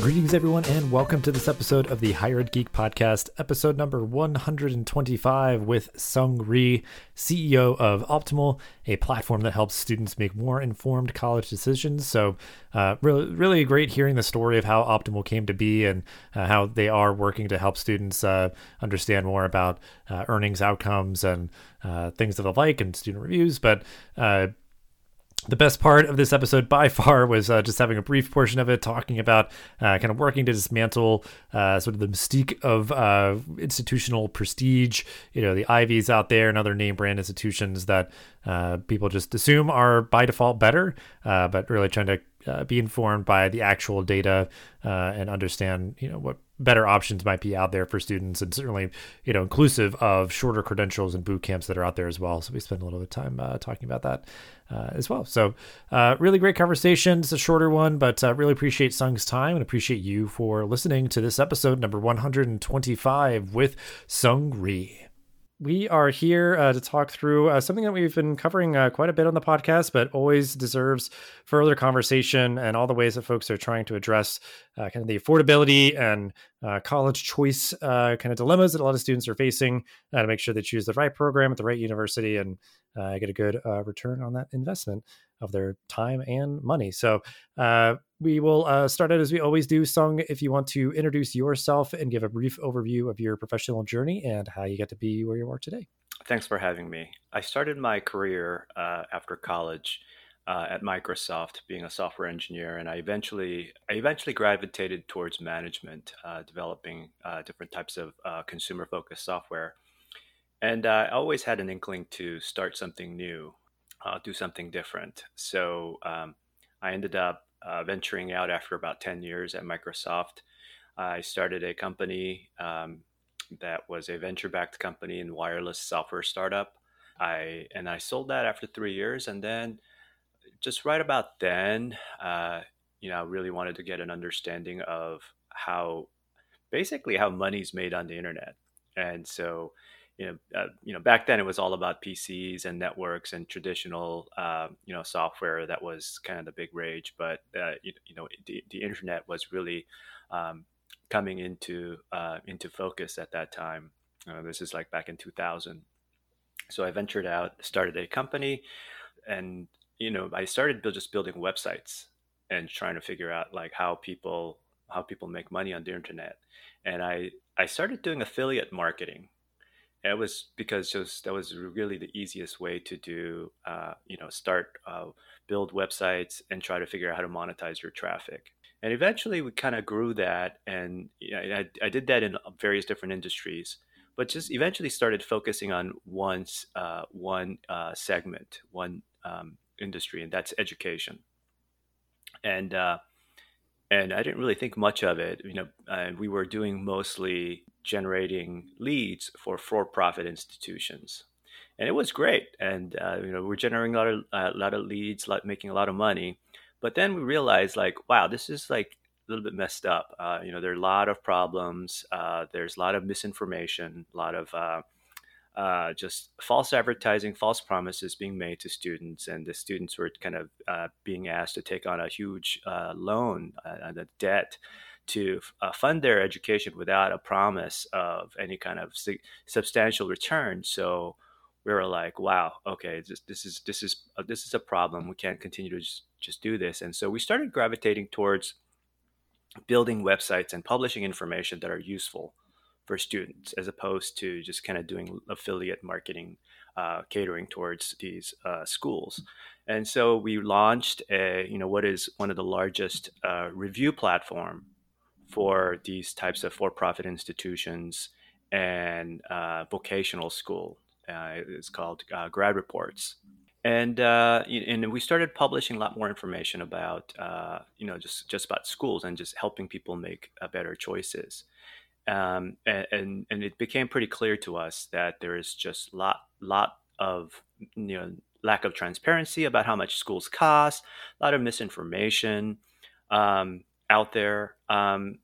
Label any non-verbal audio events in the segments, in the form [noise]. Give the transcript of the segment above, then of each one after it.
Greetings, everyone, and welcome to this episode of the Higher Ed Geek Podcast, episode number 125, with Sung Rhee, CEO of Optimal, a platform that helps students make more informed college decisions. So, uh, really, really great hearing the story of how Optimal came to be and uh, how they are working to help students uh, understand more about uh, earnings outcomes and uh, things of the like and student reviews. But uh, the best part of this episode by far was uh, just having a brief portion of it talking about uh, kind of working to dismantle uh, sort of the mystique of uh, institutional prestige. You know the ivies out there and other name brand institutions that uh, people just assume are by default better uh, but really trying to be informed by the actual data and understand you know what better options might be out there for students and certainly you know inclusive of shorter credentials and boot camps that are out there as well. So we spend a little bit of time uh, talking about that uh, as well. So uh, really great conversation. It's a shorter one but uh, really appreciate sung's time and appreciate you for listening to this episode number 125 with sung rhee we are here uh, to talk through uh, something that we've been covering uh, quite a bit on the podcast, but always deserves further conversation and all the ways that folks are trying to address uh, kind of the affordability and uh, college choice uh, kind of dilemmas that a lot of students are facing to make sure they choose the right program at the right university and get a good return on that investment of their time and money. So uh, we will uh, start out as we always do. Sung, if you want to introduce yourself and give a brief overview of your professional journey and how you get to be where you are today. Thanks for having me. I started my career uh, after college. Uh, at Microsoft, being a software engineer, and I eventually I eventually gravitated towards management, uh, developing uh, different types of consumer focused software. And I always had an inkling to start something new uh, do something different. So um, I ended up uh, venturing out after about 10 years at Microsoft. I started a company um, that was a venture backed company in wireless software startup. I and I sold that after three years, and then just right about then, uh, you know, I really wanted to get an understanding of how basically how money's made on the internet, and so you know, uh, you know, back then it was all about PCs and networks and traditional, uh, you know, software that was kind of the big rage. But uh, you, you, know, the, the internet was really um, coming into uh, into focus at that time. Uh, this is like back in 2000. So I ventured out, started a company, and you know, I started just building websites and trying to figure out like how people how people make money on the internet. And I I started doing affiliate marketing it was because just that was really the easiest way to do uh, you know start uh, build websites and try to figure out how to monetize your traffic and eventually we kind of grew that and you know, I, I, did that in various different industries but just eventually started focusing on one uh, one uh, segment one um, industry and that's education and uh, and I didn't really think much of it. You know, uh, we were doing mostly generating leads for for-profit institutions, and it was great. And uh, you know, we're generating a lot of a uh, lot of leads, like making a lot of money. But then we realized, like, wow, this is like a little bit messed up. Uh, you know, there are a lot of problems. Uh, there's a lot of misinformation, a lot of uh, uh, just false advertising, false promises being made to students, and the students were kind of being asked to take on a huge loan uh, and a debt to uh, fund their education without a promise of any kind of substantial return. So we were like, "Wow, okay, this, this is this is uh, this is a problem. We can't continue to just, just do this." And so we started gravitating towards building websites and publishing information that are useful for students as opposed to just kind of doing affiliate marketing uh, catering towards these uh, schools and so we launched a you know what is one of the largest uh, review platform for these types of for-profit institutions and uh, vocational school uh, it's called uh, grad reports. And uh, and we started publishing a lot more information about uh, you know just just about schools and just helping people make uh, better choices. Um, and, and, it became pretty clear to us that there is just lot lot of you know lack of transparency about how much schools cost, a lot of misinformation. Um, out there, um,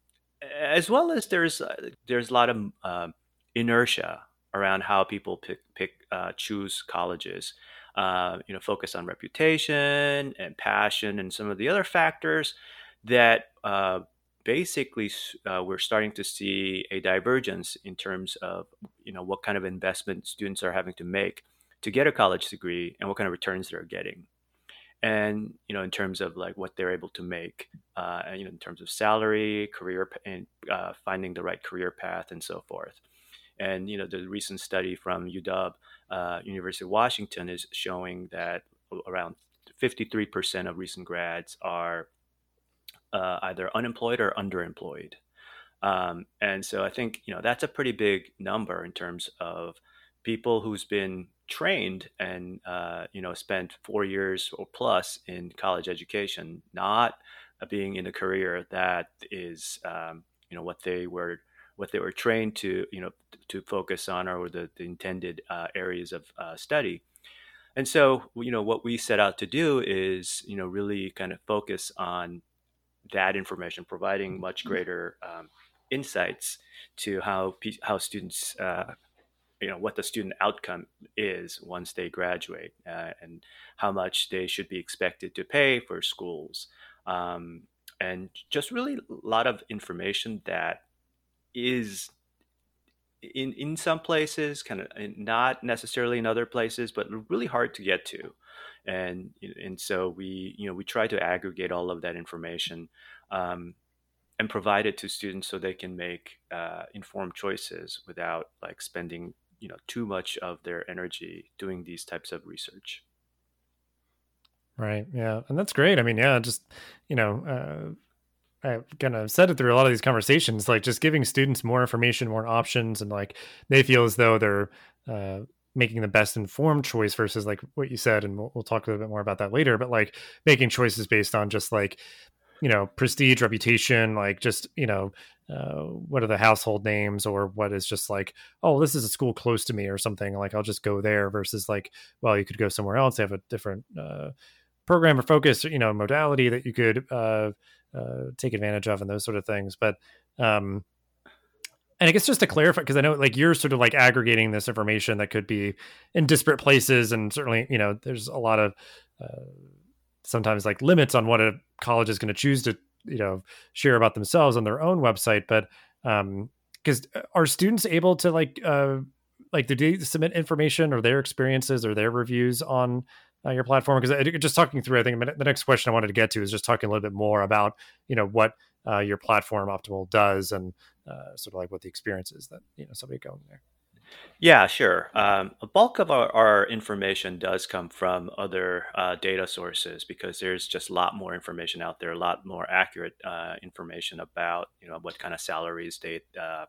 as well as there's uh, there's a lot of uh, inertia around how people pick pick uh, choose colleges. Uh, you know, focus on reputation and passion and some of the other factors that uh, basically we're starting to see a divergence in terms of you know what kind of investment students are having to make to get a college degree and what kind of returns they're getting and you know in terms of like what they're able to make uh, you know in terms of salary career and uh, finding the right career path and so forth and you know the recent study from uw uh, university of washington is showing that around 53% of recent grads are uh, either unemployed or underemployed. Um, and so I think you know that's a pretty big number in terms of people who's been trained and uh, you know spent four years or plus in college education, not being in a career that is um, you know what they were what they were trained to you know to focus on or the, the intended uh, areas of uh, study. And so you know what we set out to do is you know really kind of focus on that information, providing mm-hmm. much greater um, insights to how how students, uh, you know, what the student outcome is once they graduate, uh, and how much they should be expected to pay for schools, um, and just really a lot of information that is in in some places, kind of not necessarily in other places, but really hard to get to. And and so we you know we try to aggregate all of that information um, and provide it to students so they can make uh, informed choices without like spending you know too much of their energy doing these types of research. Right yeah and that's great. I mean yeah just you know uh... I've kind of said it through a lot of these conversations, like just giving students more information, more options, and like they feel as though they're uh, making the best informed choice versus like what you said and we'll, we'll, talk a little bit more about that later but like making choices based on just like you know prestige reputation like just you know uh, what are the household names or what is just like oh this is a school close to me or something like i'll just go there versus like well you could go somewhere else. They have a different uh, program or focus you know modality that you could uh, uh take advantage of and those sort of things but um and I guess just to clarify, because I know like you're sort of like aggregating this information that could be in disparate places, and certainly you know there's a lot of uh, sometimes like limits on what a college is going to choose to you know share about themselves on their own website. But um, because uh, are students able to like uh, like do they submit information or their experiences or their reviews on uh, your platform? Because just talking through, I think the next question I wanted to get to is just talking a little bit more about you know what uh, your platform optimal does and uh, sort of like what the experience is that you know somebody going there yeah sure. Um, a bulk of our, our, information does come from other uh, data sources because there's just a lot more information out there a lot more accurate uh, information about you know what kind of salaries they uh,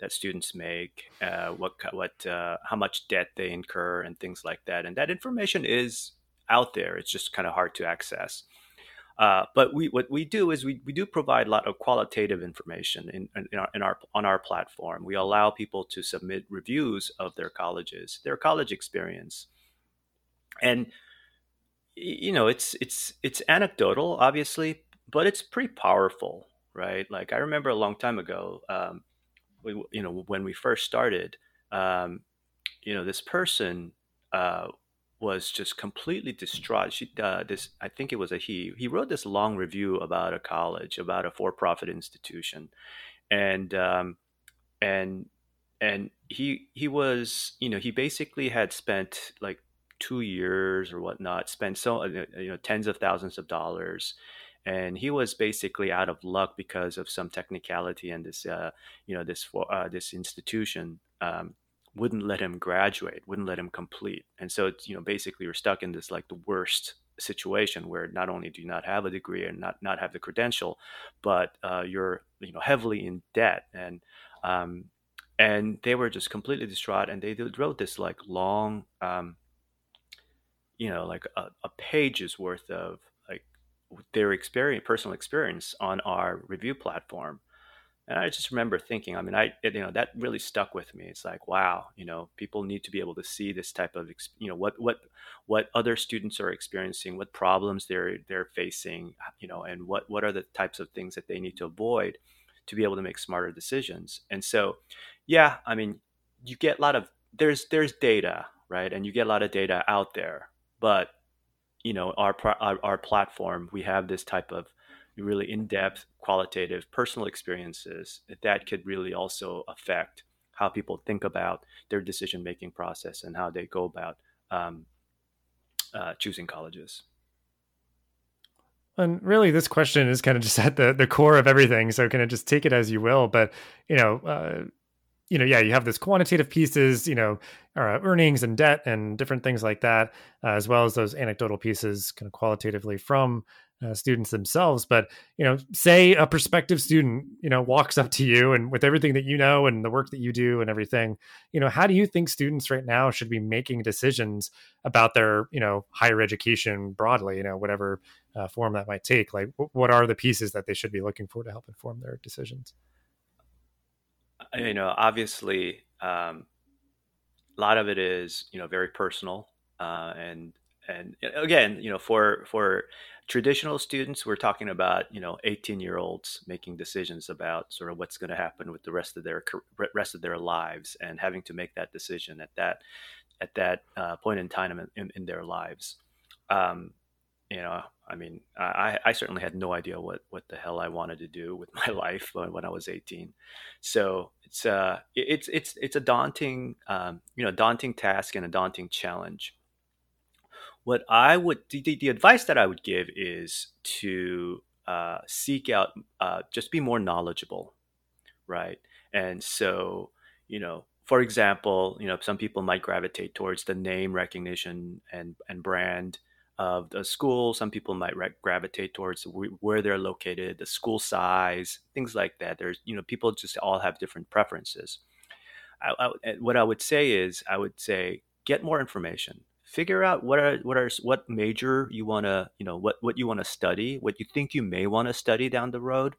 that students make uh, what what how much debt they incur and things like that. And that information is out there. It's just kind of hard to access uh, but we, what we do is we, we do provide a lot of qualitative information in, in, our, in our, on our platform. We allow people to submit reviews of their colleges, their college experience. And, you know, it's, it's, it's anecdotal, obviously, but it's pretty powerful, right? Like I remember a long time ago, um, we, you know, when we first started, um, you know, this person uh, was just completely distraught. She, uh, this, I think it was a he. He wrote this long review about a college, about a for-profit institution, and um, and and he he was, you know, he basically had spent like two years or whatnot, spent so uh, you know tens of thousands of dollars, and he was basically out of luck because of some technicality and this uh, you know this uh, this institution um, wouldn't let him graduate, wouldn't let him complete. And so it's, you know, basically you're stuck in this like the worst situation where not only do you not have a degree and not, not have the credential, but uh, you're, you know, heavily in debt. And, um, and they were just completely distraught and they wrote this like long, um, you know, like a, a page's worth of like their experience, personal experience on our review platform and I just remember thinking, I mean, I, you know, that really stuck with me. It's like, wow, you know, people need to be able to see this type of, you know, what, what, what other students are experiencing, what problems they're, they're facing, you know, and what, what are the types of things that they need to avoid to be able to make smarter decisions. And so, yeah, I mean, you get a lot of, there's, there's data, right. And you get a lot of data out there, but, you know, our, our, our platform, we have this type of, really in-depth qualitative personal experiences that could really also affect how people think about their decision making process and how they go about um, uh, choosing colleges and really, this question is kind of just [laughs] at the the core of everything. So, kind of just take it as you will. But you know, uh, you know, yeah, you have this quantitative pieces, you know, uh, earnings and debt and different things like that, uh, as well as those anecdotal pieces, kind of qualitatively from uh, students themselves. But you know, say a prospective student, you know, walks up to you and with everything that you know and the work that you do and everything, you know, how do you think students right now should be making decisions about their, you know, higher education broadly? You know, whatever uh, form that might take. Like, w- what are the pieces that they should be looking for to help inform their decisions? You know, obviously, um, a lot of it is you know very personal, uh, and and again, you know, for for traditional students, we're talking about you know 18 year olds making decisions about sort of what's going to happen with the rest of their rest of their lives, and having to make that decision at that at that uh, point in time in, in, their lives. Um, you know, I mean, I, I certainly had no idea what, what the hell I wanted to do with [laughs] my life when, when I was 18. So it's, uh, it's, it's, it's a daunting, um, you know, daunting task and a daunting challenge what I would the, the advice that I would give is to uh, seek out uh, just be more knowledgeable, right? And so you know, for example, you know, some people might gravitate towards the name recognition and and brand of the school. Some people might re- gravitate towards where they're located, the school size, things like that. There's you know, people just all have different preferences. I, I, what I would say is, I would say get more information figure out what are what are what major you want to you know what what you want to study what you think you may want to study down the road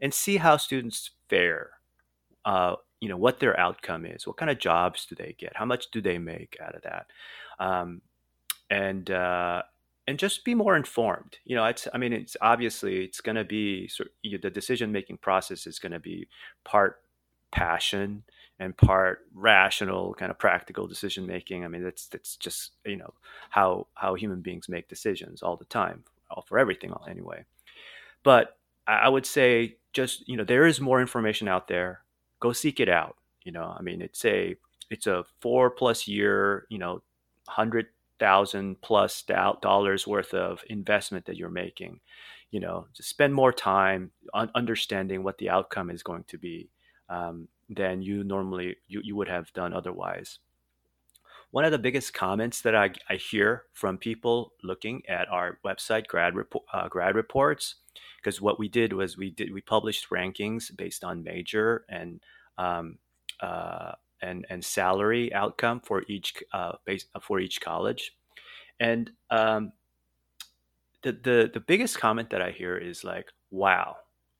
and see how students fare uh, you know what their outcome is what kind of jobs do they get how much do they make out of that um, and uh, and just be more informed you know it's i mean it's obviously it's going to be the decision making process is going to be part passion and part rational kind of practical decision making i mean that's that's just you know how how human beings make decisions all the time all for everything anyway. But i would say just you know there is more information out there. Go seek it out you know. I mean it's a it's a four plus year you know hundred thousand plus dollars worth of investment that you're making you know. To spend more time on understanding what the outcome is going to be. Um, than you normally you, you would have done otherwise. One of the biggest comments that I, I hear from people looking at our website grad report, uh, grad reports, because what we did was we did we published rankings based on major and um, uh, and and salary outcome for each uh, base, for each college, and um, the the the biggest comment that I hear is like, "Wow,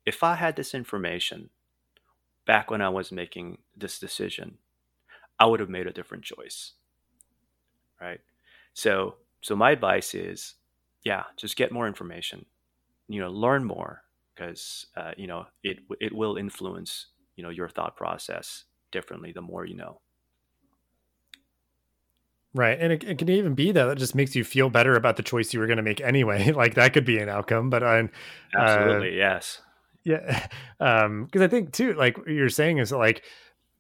if I had this information back when I was making this decision, I would have made a different choice. Right. So, so my advice is, yeah, just get more information, you know, learn more because, uh, you know, it, it will influence, you know, your thought process differently the more you know. Right. And it, it, can even be that it just makes you feel better about the choice you were going to make anyway. [laughs] like that could be an outcome, but I, absolutely, uh, yes. Yeah. [laughs] Um, because I think too, like you're saying is like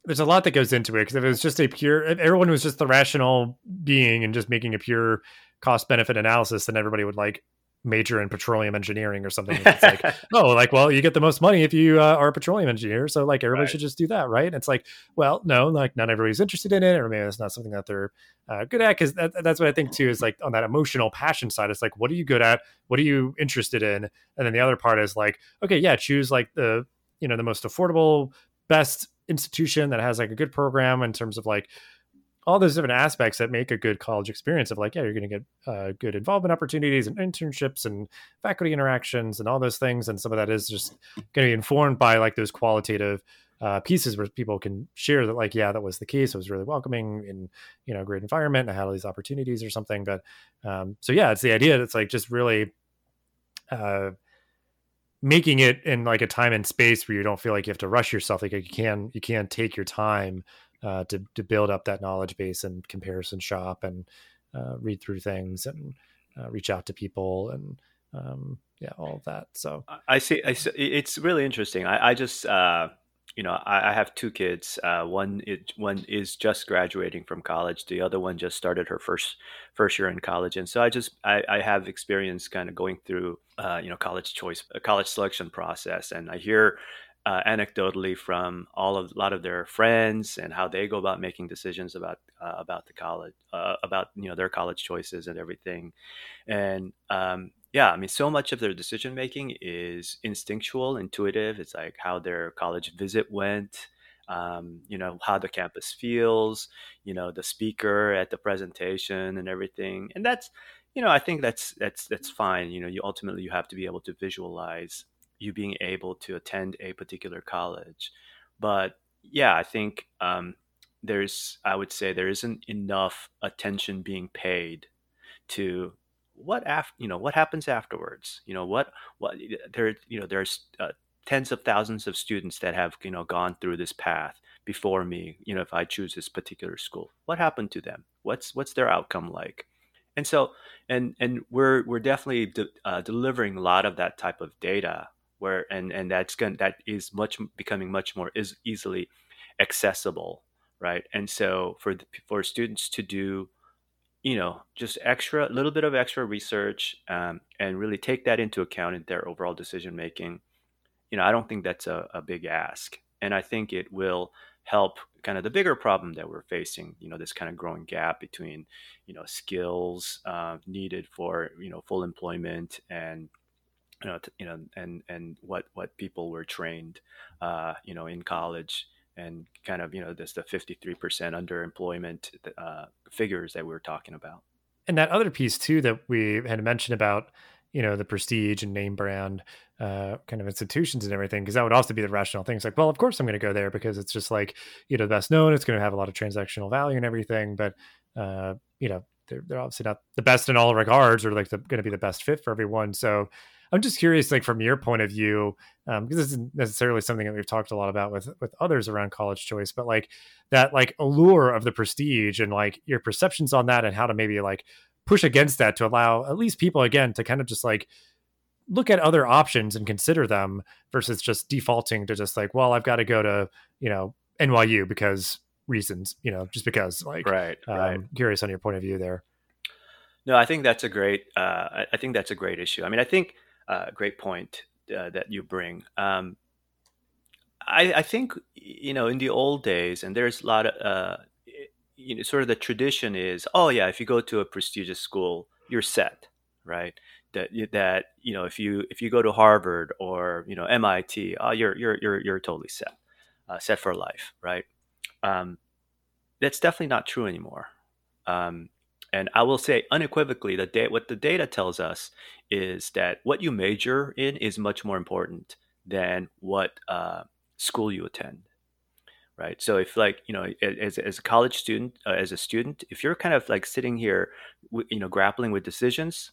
there's a lot that goes into it. Because if it was just a pure, if everyone was just the rational being and just making a pure cost benefit analysis, then everybody would like major in petroleum engineering or something. It's like, [laughs] oh, like, well, you get the most money if you uh, are a petroleum engineer. So like everybody right. should just do that. Right. And it's like, well, no, like not everybody's interested in it or maybe it's not something that they're uh, good at. Cause that, that's what I think too, is like on that emotional passion side, it's like, what are you good at? What are you interested in? And then the other part is like, okay, yeah, choose like the, you know, the most affordable, best institution that has like a good program in terms of like all those different aspects that make a good college experience of like yeah you're going to get uh, good involvement opportunities and internships and faculty interactions and all those things and some of that is just going to be informed by like those qualitative uh, pieces where people can share that like yeah that was the case it was really welcoming and you know great environment i had all these opportunities or something but um, so yeah it's the idea that's like just really uh, making it in like a time and space where you don't feel like you have to rush yourself like you can you can take your time uh, to to build up that knowledge base and comparison shop and uh, read through things and uh, reach out to people and um, yeah, all of that. So I see. I see. It's really interesting. I, I just, uh, you know, I, I have two kids. Uh, one, it, one is just graduating from college. The other one just started her first first year in college, and so I just, I, I have experience kind of going through, uh, you know, college choice, college selection process, and I hear uh, anecdotally from all of a lot of their friends and how they go about making decisions about uh, about the college uh, about you know their college choices and everything. And um, yeah i mean so much of their decision making is instinctual intuitive. It's like how their college visit went um, you know how the campus feels you know the speaker at the presentation and everything. And that's you know i think that's that's that's fine. You know you ultimately you have to be able to visualize you being able to attend a particular college. But yeah, I think um, there's, I would say, there isn't enough attention being paid to what after, you know, what happens afterwards. You know, what what there, you know, there's uh, tens of thousands of students that have you know gone through this path before me. You know, if I choose this particular school, what happened to them? What's what's their outcome like? And so, and and we're we're definitely de- uh, delivering a lot of that type of data where and and that's going that is much becoming much more is easily accessible right? And so for the, for students to do you know just extra a little bit of extra research um, and really take that into account in their overall decision making you know i don't think that's a, a big ask. And i think it will help kind of the bigger problem that we're facing you know this kind of growing gap between you know skills uh, needed for you know full employment and you know, t- you know, and and what what people were trained, uh, you know, in college, and kind of you know, this the fifty three percent underemployment uh, figures that we were talking about. And that other piece too that we had mentioned about, you know, the prestige and name brand uh, kind of institutions and everything, because that would also be the rational things like, well, of course I'm going to go there because it's just like, you know, the best known, it's going to have a lot of transactional value and everything. But, uh, you know, they're, they're obviously not the best in all regards or like the, going to be the best fit for everyone. So I'm just curious, like from your point of view, um, because this isn't necessarily something that we've talked a lot about with with others around college choice, but like that like allure of the prestige and like your perceptions on that and how to maybe like push against that to allow at least people again to kind of just like look at other options and consider them versus just defaulting to just like, well, I've got to go to you know NYU because reasons, you know, just because like right, um, right. Curious on your point of view there. No, I think that's a great. Uh, I think that's a great issue. I mean, I think uh, great point uh, that you bring. Um, I, I, think you know in the old days, and there's a lot of uh, you know sort of the tradition is, oh yeah, if you go to a prestigious school, you're set, right? That that you know if you if you go to Harvard or you know MIT, oh, you're you're you're you're totally set, uh, set for life, right? Um, that's definitely not true anymore. Um, and I will say unequivocally that da- what the data tells us is that what you major in is much more important than what uh, school you attend. Right. So if like, you know, as, as a college student, uh, as a student, if you're kind of like sitting here, you know, grappling with decisions,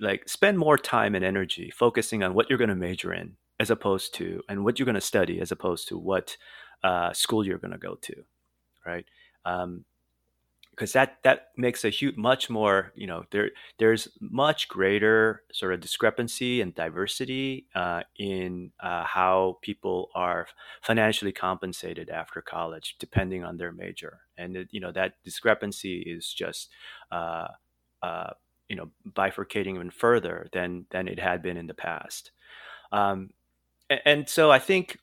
like spend more time and energy focusing on what you're going to major in as opposed to, and what you're going to study as opposed to what uh, school you're going to go to. Right. Um, because that that makes a huge much more you know there there's much greater sort of discrepancy and diversity uh, in uh, how people are financially compensated after college depending on their major. And it, you know that discrepancy is just uh, uh you know bifurcating even further than than it had been in the past. Um, and, and so I think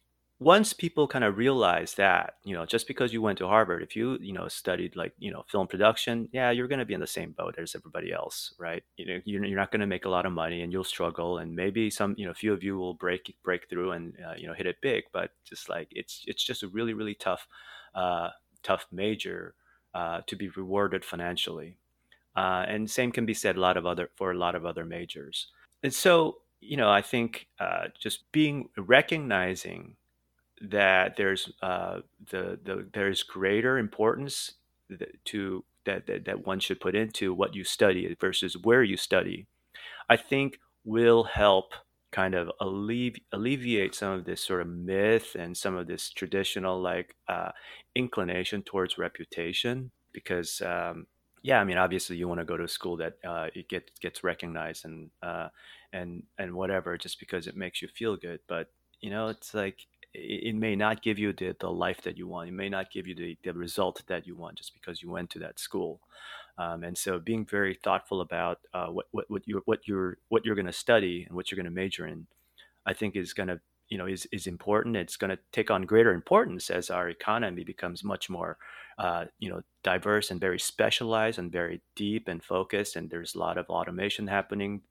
once people kind of realize that, you know, just because you went to Harvard, if you, you know, studied like, you know, film production, yeah, you're going to be in the same boat as everybody else, right? You know, you're, not going to make a lot of money and you'll struggle and maybe some, you know, a few of you will break, break through and, uh, you know, hit it big, but just like, it's, it's just a really, really tough, uh, tough major, uh, to be rewarded financially. Uh, and same can be said a lot of other, for a lot of other majors. And so, you know, I think, uh, just being recognizing that there's uh, the, the there's greater importance to that, that that one should put into what you study versus where you study, I think will help kind of allevi- alleviate some of this sort of myth and some of this traditional like uh, inclination towards reputation because um, yeah, I mean, obviously, you want to go to a school that uh, it gets gets recognized and uh, and and whatever, just because it makes you feel good. But you know, it's like it, may not give you the, the life that you want. It may not give you the, the result that you want just because you went to that school. Um, and so, being very thoughtful about uh, what what what you what you're what you're going to study and what you're going to major in, I think is going to you know is is important. It's going to take on greater importance as our economy becomes much more uh, you know diverse and very specialized and very deep and focused. And there's a lot of automation happening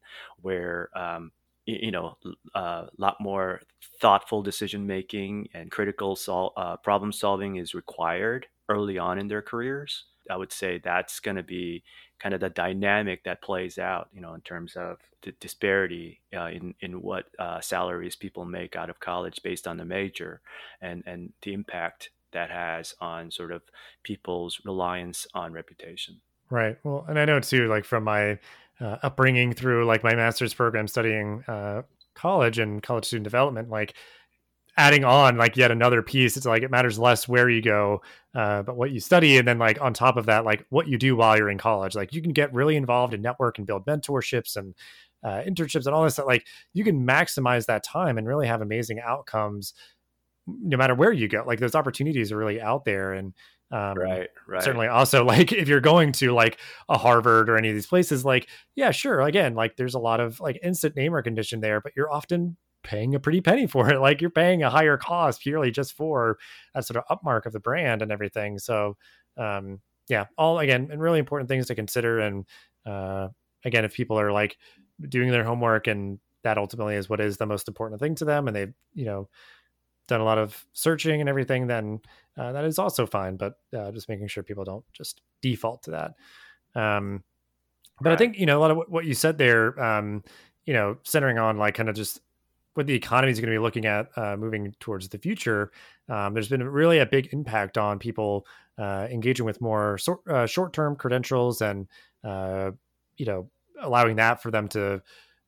where um, you, know a uh, lot more thoughtful decision making and critical sol- uh, problem solving is required early on in their careers. I would say that's going to be kind of the dynamic that plays out, you know, in terms of the disparity uh, in in what uh, salaries people make out of college based on the major, and and the impact that has on sort of people's reliance on reputation. Right. Well, and I know too, like from my uh, upbringing through like my master's program studying uh, college and college student development, like adding on like yet another piece it's like it matters less where you go uh, but what you study and then like on top of that like what you do while you're in college. Like you can get really involved in network and build mentorships and uh, internships and all this stuff like you can maximize that time and really have amazing outcomes no matter where you go. Like those opportunities are really out there and um, right right certainly also [laughs] like if you're going to like a harvard or any of these places like yeah sure again like there's a lot of like instant name recognition there but you're often paying a pretty penny [laughs] for it. Like you're paying a higher cost purely just for that sort of upmark of the brand and everything. So, um, yeah, all again, and really important things to consider. And uh, again, if people are like doing their homework and that ultimately is what is the most important thing to them, and they've you know done a lot of searching and everything, then uh, that is also fine. But uh, just making sure people don't just default to that. Um, but right. I think you know a lot of what you said there. Um, you know, centering on like kind of just what the economy is going to be looking at uh, moving towards the future, um, there's been really a big impact on people uh, engaging with more uh, short-term credentials and uh, you know allowing that for them to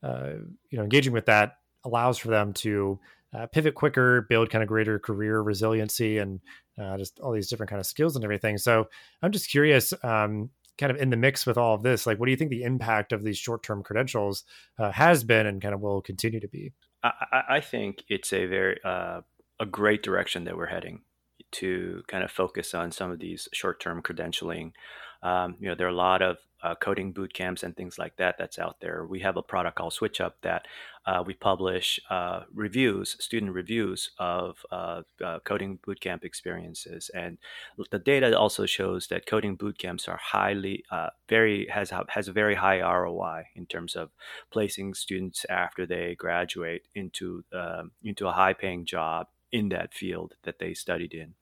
uh, you know engaging with that allows for them to uh, pivot quicker, build kind of greater career resiliency, and just all these different kind of skills and everything. So I'm just curious. Um, kind of in the mix with all of this like what do you think the impact of these short-term credentials has been and kind of will continue to be I, I think it's a very uh, a great direction that we're heading to kind of focus on some of these short-term credentialing. Um, you know, there are a lot of uh, coding boot camps and things like that that's out there. We have a product called SwitchUp that uh, we publish uh, reviews, student reviews of uh, uh, coding bootcamp experiences, and the data also shows that coding bootcamps are highly, uh, very has has a very high ROI in terms of placing students after they graduate into into a high paying job in that field that they studied in,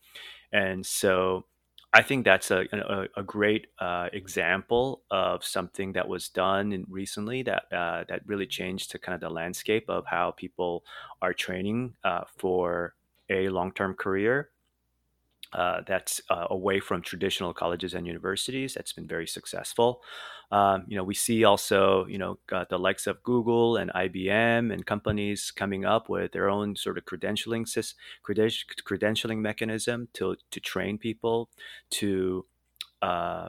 and so I think that's a, a, a great uh, example of something that was done recently that uh, that really changed to kind of the landscape of how people are training uh, for a long term career uh, that's uh, away from traditional colleges and universities. That's been very successful. Um, you know, we see also, you know, the likes of Google and IBM and companies coming up with their own sort of credentialing credentialing mechanism to to train people to uh,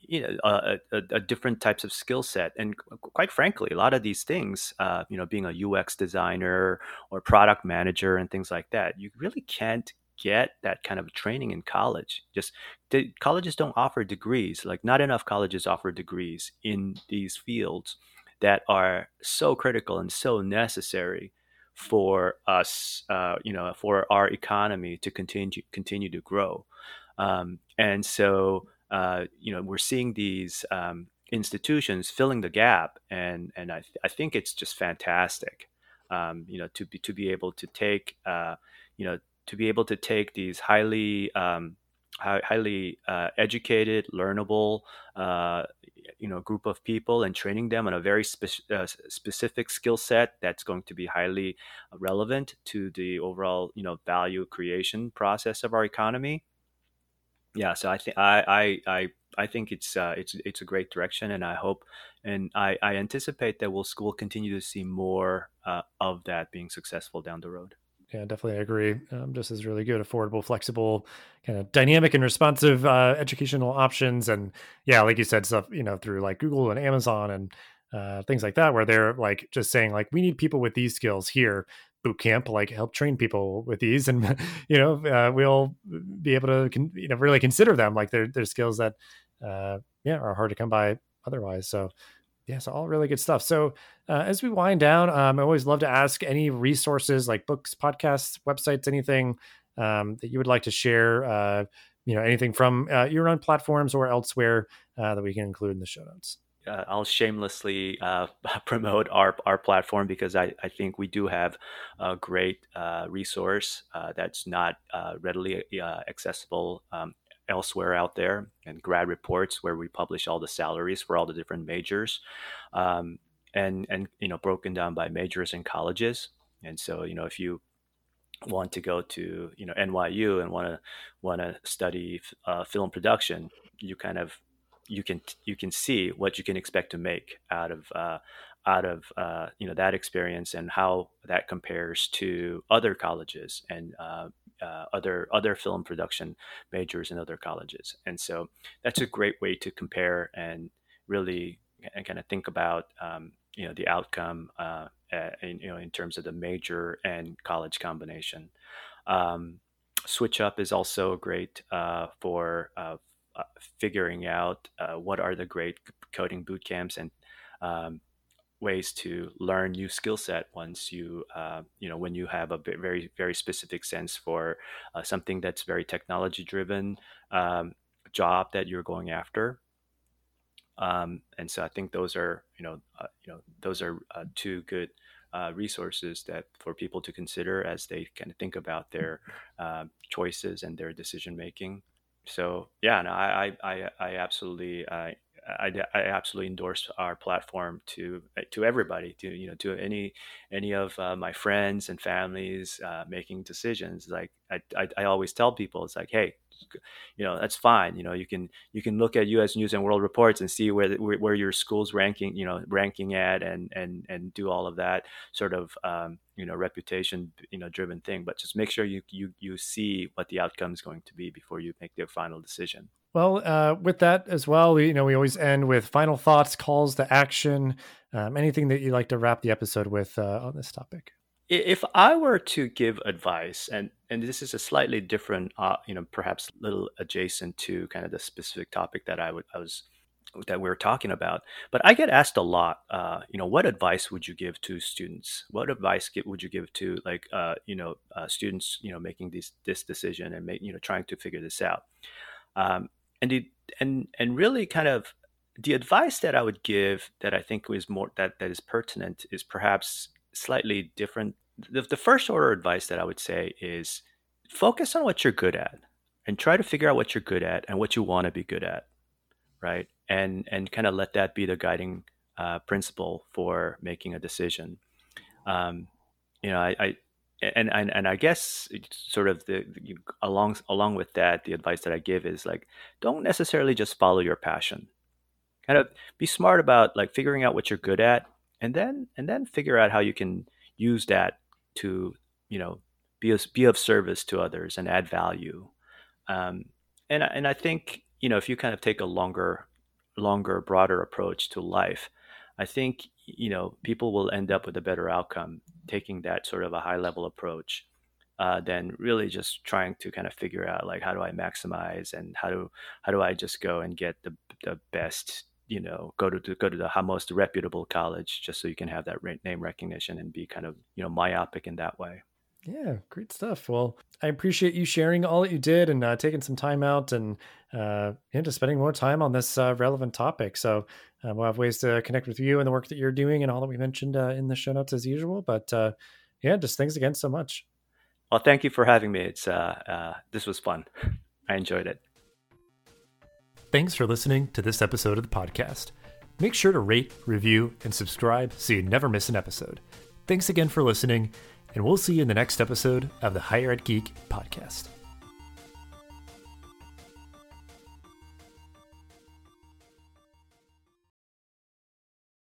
you know a, a, a, different types of skill set and quite frankly a lot of these things uh, you know being a ux designer or product manager and things like that you really can't get that kind of training in college. Just the, colleges don't offer degrees. Like not enough colleges offer degrees in these fields that are so critical and so necessary for us, uh, you know, for our economy to continue continue to grow. Um, and so, uh, you know, we're seeing these um, institutions filling the gap, and and I, th- I think it's just fantastic. Um, you know, to be to be able to take, uh, you know, to be able to take these highly um, highly uh, educated, learnable, uh, you know, group of people and training them on a very spe- uh, specific skill set that's going to be highly relevant to the overall, you know, value creation process of our economy. Yeah, so I think I I I think it's uh, it's it's a great direction, and I hope and I, I anticipate that we'll we'll continue to see more uh, of that being successful down the road. Yeah, definitely agree. Um, just as really good, affordable, flexible, kind of dynamic and responsive uh, educational options. And yeah, like you said, stuff you know through like Google and Amazon and uh, things like that, where they're like just saying like we need people with these skills here. Boot camp, like help train people with these, and [laughs] you know uh, we'll be able to con- you know really consider them like they're they're skills that uh, yeah are hard to come by otherwise. So yeah, so all really good stuff. So uh, as we wind down, um, I always love to ask any resources like books, podcasts, websites, anything um, that you would like to share. Uh, you know, anything from uh, your own platforms or elsewhere uh, that we can include in the show notes. Uh, I'll shamelessly uh, [laughs] promote our our platform because I, I think we do have a great resource that's not readily accessible um, elsewhere out there and grad reports where we publish all the salaries for all the different majors um, and and you know broken down by majors and colleges. And so you know if you want to go to you know NYU and want to want to study uh, film production you kind of you can you can see what you can expect to make out of uh, out of uh, you know that experience and how that compares to other colleges and uh, other other film production majors in other colleges. And so that's a great way to compare and really and kind of think about um, you know the outcome uh, in, you know in terms of the major and college combination. Um, SwitchUp is also great uh, for uh, uh, figuring out uh, what are the great coding boot camps and um, ways to learn new skill set once you uh, you know when you have a very very specific sense for uh, something that's very technology driven um, job that you're going after. Um, and so I think those are you know uh, you know those are uh, two good uh, resources that for people to consider as they kind of think about their um, choices and their decision making. So yeah no, I, I I absolutely I, I absolutely endorse our platform to to everybody, to you know, to any any of uh, my friends and families uh, making decisions. Like I, I, I always tell people, it's like, hey, you know that's fine you know you can you can look at us news and world reports and see where where, where your school's ranking you know ranking at and and and do all of that sort of um, you know reputation you know driven thing. But just make sure you you you see what the outcome is going to be before you make the final decision. Well, uh, with that as well, we, you know, we always end with final thoughts, calls to action, um, anything that you'd like to wrap the episode with uh, on this topic if I were to give advice, and and this is a slightly different, uh, you know, perhaps a little adjacent to kind of the specific topic that I would I was that we were talking about, but I get asked a lot, uh, you know, what advice would you give to students? What advice would you give to like, uh, you know, uh, students, you know, making this this decision and make, you know, trying to figure this out, um, and the, and and really kind of the advice that I would give that I think is more that that is pertinent is perhaps slightly different. The, the first order advice that I would say is focus on what you're good at and try to figure out what you're good at and what you want to be good at, right? And and kind of let that be the guiding uh, principle for making a decision. Um, you know, I, I and, and and I guess sort of the, the along along with that, the advice that I give is like don't necessarily just follow your passion. Kind of be smart about like figuring out what you're good at and then and then figure out how you can use that to you know be a, be of service to others and add value. Um, and and I think you know if you kind of take a longer longer broader approach to life I think you know people will end up with a better outcome taking that sort of a high level approach uh, than really just trying to kind of figure out like how do I maximize and how do how do I just go and get the the best you know go to, to go to the most reputable college just so you can have that name recognition and be kind of you know myopic in that way. Yeah great stuff. Well i appreciate you sharing all that you did and uh, taking some time out and uh, just spending more time on this uh, relevant topic. So uh, we'll have ways to connect with you and the work that you're doing and all that we mentioned uh, in the show notes as usual. But uh, yeah just thanks again so much. Well thank you for having me. It's uh, this was fun. [laughs] I enjoyed it Thanks for listening to this episode of the podcast. Make sure to rate, review, and subscribe so you never miss an episode. Thanks again for listening, and we'll see you in the next episode of the Higher Ed Geek podcast.